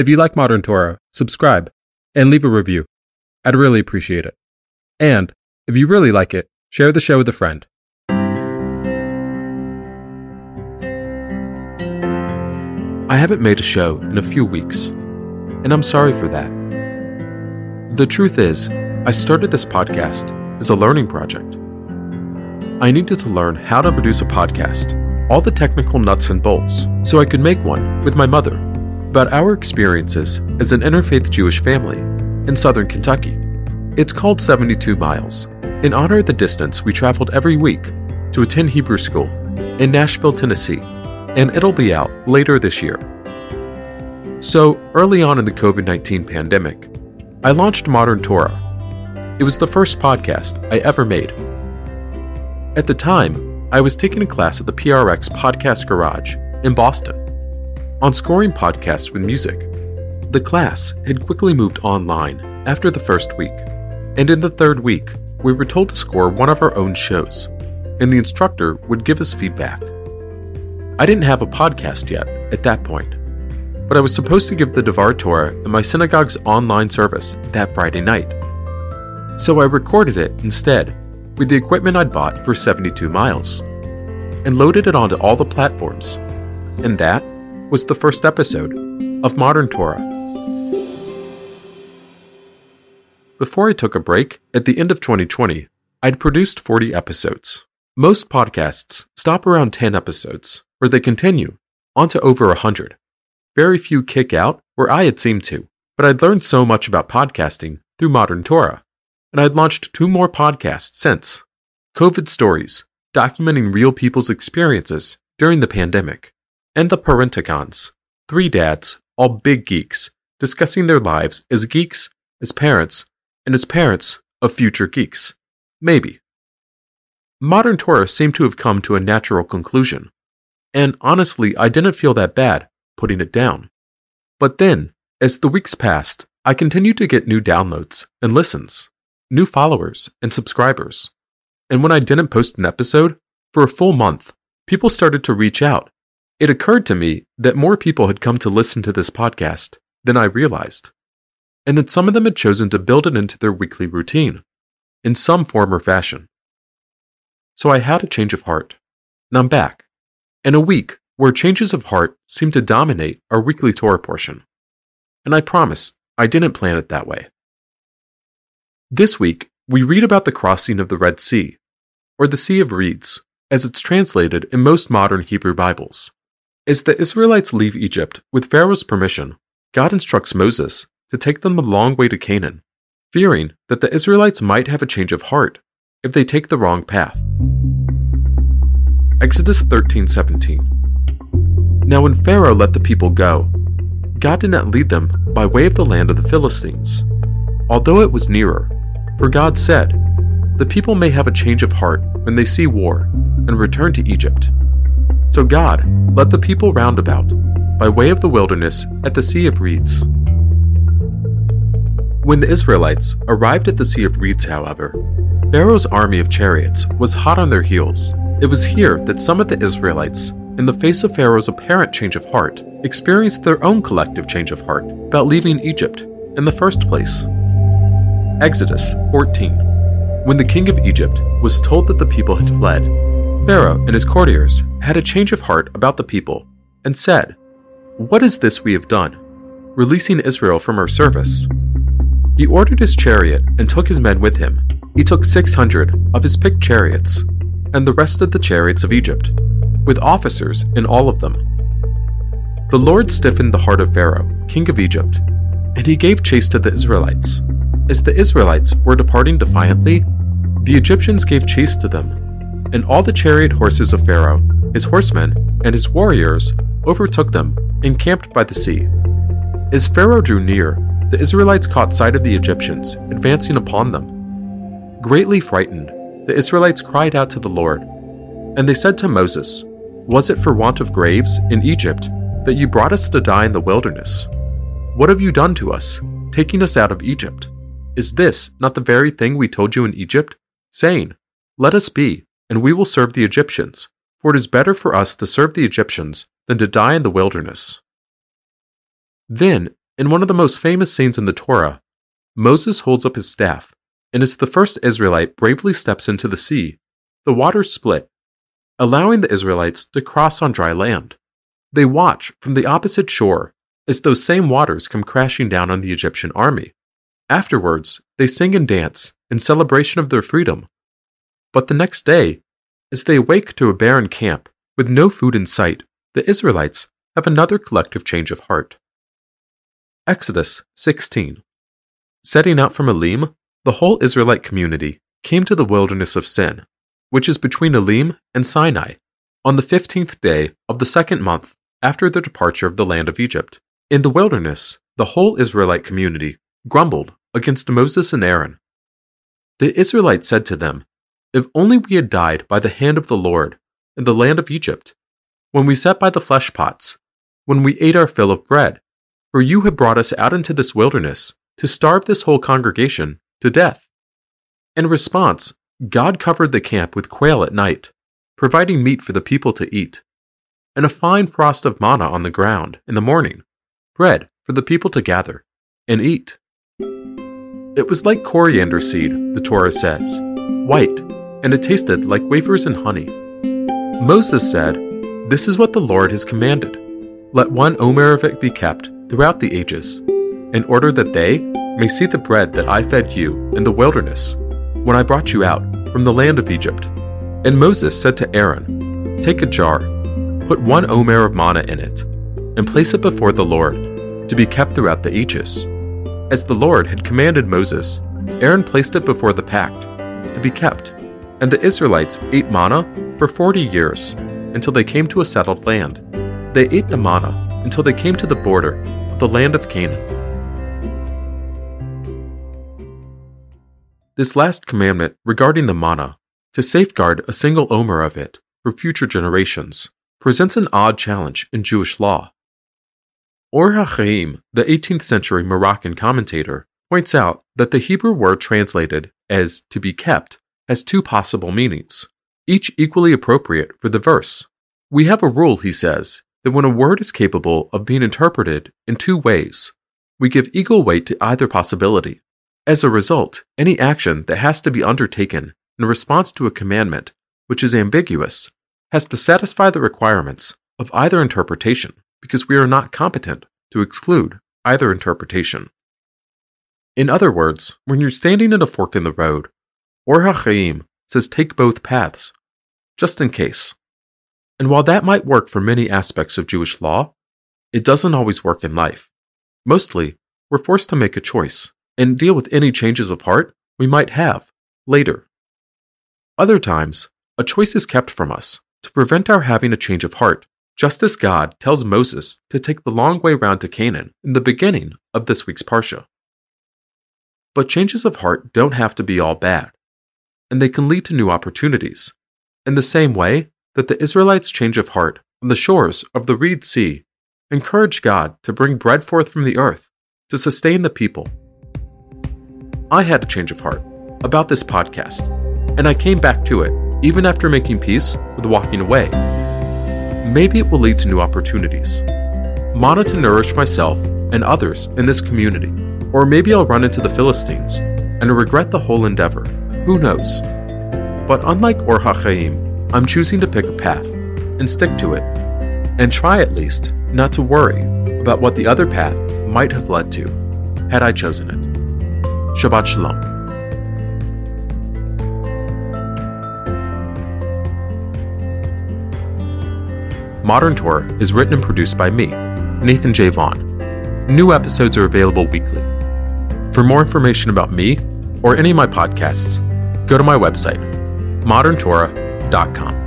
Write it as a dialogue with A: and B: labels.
A: If you like Modern Torah, subscribe and leave a review. I'd really appreciate it. And if you really like it, share the show with a friend. I haven't made a show in a few weeks, and I'm sorry for that. The truth is, I started this podcast as a learning project. I needed to learn how to produce a podcast, all the technical nuts and bolts, so I could make one with my mother about our experiences as an interfaith Jewish family in southern Kentucky. It's called 72 Miles, in honor of the distance we traveled every week to attend Hebrew school in Nashville, Tennessee, and it'll be out later this year. So, early on in the COVID 19 pandemic, I launched Modern Torah. It was the first podcast I ever made. At the time, I was taking a class at the PRX Podcast Garage in Boston on scoring podcasts with music. The class had quickly moved online after the first week, and in the third week, we were told to score one of our own shows, and the instructor would give us feedback. I didn't have a podcast yet at that point, but I was supposed to give the Devar Torah in my synagogue's online service that Friday night. So I recorded it instead with the equipment I'd bought for 72 miles and loaded it onto all the platforms. And that was the first episode of Modern Torah. Before I took a break, at the end of 2020, I'd produced 40 episodes. Most podcasts stop around 10 episodes, or they continue on to over 100. Very few kick out where I had seemed to, but I'd learned so much about podcasting through Modern Torah, and I'd launched two more podcasts since COVID Stories, documenting real people's experiences during the pandemic, and the Parenticons, three dads, all big geeks, discussing their lives as geeks, as parents, and as parents of future geeks. Maybe. Modern Torah seemed to have come to a natural conclusion, and honestly, I didn't feel that bad putting it down. But then, as the weeks passed, I continued to get new downloads and listens, new followers and subscribers. And when I didn't post an episode for a full month, people started to reach out it occurred to me that more people had come to listen to this podcast than I realized, and that some of them had chosen to build it into their weekly routine, in some form or fashion. So I had a change of heart, and I'm back, in a week where changes of heart seem to dominate our weekly Torah portion. And I promise I didn't plan it that way. This week, we read about the crossing of the Red Sea, or the Sea of Reeds, as it's translated in most modern Hebrew Bibles. As the Israelites leave Egypt with Pharaoh's permission, God instructs Moses to take them a long way to Canaan, fearing that the Israelites might have a change of heart if they take the wrong path. Exodus 13:17 Now when Pharaoh let the people go, God did not lead them by way of the land of the Philistines, although it was nearer, for God said, The people may have a change of heart when they see war and return to Egypt. So God led the people round about, by way of the wilderness at the Sea of Reeds. When the Israelites arrived at the Sea of Reeds, however, Pharaoh's army of chariots was hot on their heels. It was here that some of the Israelites, in the face of Pharaoh's apparent change of heart, experienced their own collective change of heart about leaving Egypt in the first place. Exodus 14 When the king of Egypt was told that the people had fled, Pharaoh and his courtiers had a change of heart about the people and said, What is this we have done, releasing Israel from our service? He ordered his chariot and took his men with him. He took 600 of his picked chariots and the rest of the chariots of Egypt, with officers in all of them. The Lord stiffened the heart of Pharaoh, king of Egypt, and he gave chase to the Israelites. As the Israelites were departing defiantly, the Egyptians gave chase to them and all the chariot horses of Pharaoh, his horsemen, and his warriors overtook them and camped by the sea. As Pharaoh drew near, the Israelites caught sight of the Egyptians advancing upon them. Greatly frightened, the Israelites cried out to the Lord, and they said to Moses, Was it for want of graves in Egypt that you brought us to die in the wilderness? What have you done to us, taking us out of Egypt? Is this not the very thing we told you in Egypt, saying, Let us be, and we will serve the Egyptians, for it is better for us to serve the Egyptians than to die in the wilderness. Then, In one of the most famous scenes in the Torah, Moses holds up his staff, and as the first Israelite bravely steps into the sea, the waters split, allowing the Israelites to cross on dry land. They watch from the opposite shore as those same waters come crashing down on the Egyptian army. Afterwards, they sing and dance in celebration of their freedom. But the next day, as they awake to a barren camp with no food in sight, the Israelites have another collective change of heart. Exodus 16. Setting out from Elim, the whole Israelite community came to the wilderness of Sin, which is between Elim and Sinai, on the fifteenth day of the second month after the departure of the land of Egypt. In the wilderness, the whole Israelite community grumbled against Moses and Aaron. The Israelites said to them, If only we had died by the hand of the Lord in the land of Egypt, when we sat by the flesh pots, when we ate our fill of bread, for you have brought us out into this wilderness to starve this whole congregation to death. In response, God covered the camp with quail at night, providing meat for the people to eat, and a fine frost of manna on the ground in the morning, bread for the people to gather and eat. It was like coriander seed, the Torah says, white, and it tasted like wafers and honey. Moses said, This is what the Lord has commanded. Let one omer of it be kept throughout the ages, in order that they may see the bread that I fed you in the wilderness, when I brought you out from the land of Egypt. And Moses said to Aaron, Take a jar, put one omer of manna in it, and place it before the Lord, to be kept throughout the ages. As the Lord had commanded Moses, Aaron placed it before the pact, to be kept. And the Israelites ate manna for forty years, until they came to a settled land. They ate the manna until they came to the border of the land of Canaan. This last commandment regarding the manna, to safeguard a single omer of it for future generations, presents an odd challenge in Jewish law. Or HaChaim, the 18th century Moroccan commentator, points out that the Hebrew word translated as to be kept has two possible meanings, each equally appropriate for the verse. We have a rule, he says, that when a word is capable of being interpreted in two ways, we give equal weight to either possibility. As a result, any action that has to be undertaken in response to a commandment which is ambiguous has to satisfy the requirements of either interpretation because we are not competent to exclude either interpretation. In other words, when you're standing at a fork in the road, Or HaChaim says take both paths, just in case. And while that might work for many aspects of Jewish law, it doesn't always work in life. Mostly, we're forced to make a choice and deal with any changes of heart we might have later. Other times, a choice is kept from us to prevent our having a change of heart, just as God tells Moses to take the long way round to Canaan in the beginning of this week's Parsha. But changes of heart don't have to be all bad, and they can lead to new opportunities. In the same way, that the Israelites' change of heart on the shores of the Reed Sea encouraged God to bring bread forth from the earth to sustain the people. I had a change of heart about this podcast, and I came back to it even after making peace with walking away. Maybe it will lead to new opportunities. Manna to nourish myself and others in this community, or maybe I'll run into the Philistines and regret the whole endeavor. Who knows? But unlike Or HaChaim, I'm choosing to pick a path and stick to it, and try at least not to worry about what the other path might have led to had I chosen it. Shabbat Shalom. Modern Torah is written and produced by me, Nathan J. Vaughn. New episodes are available weekly. For more information about me or any of my podcasts, go to my website, moderntorah.com.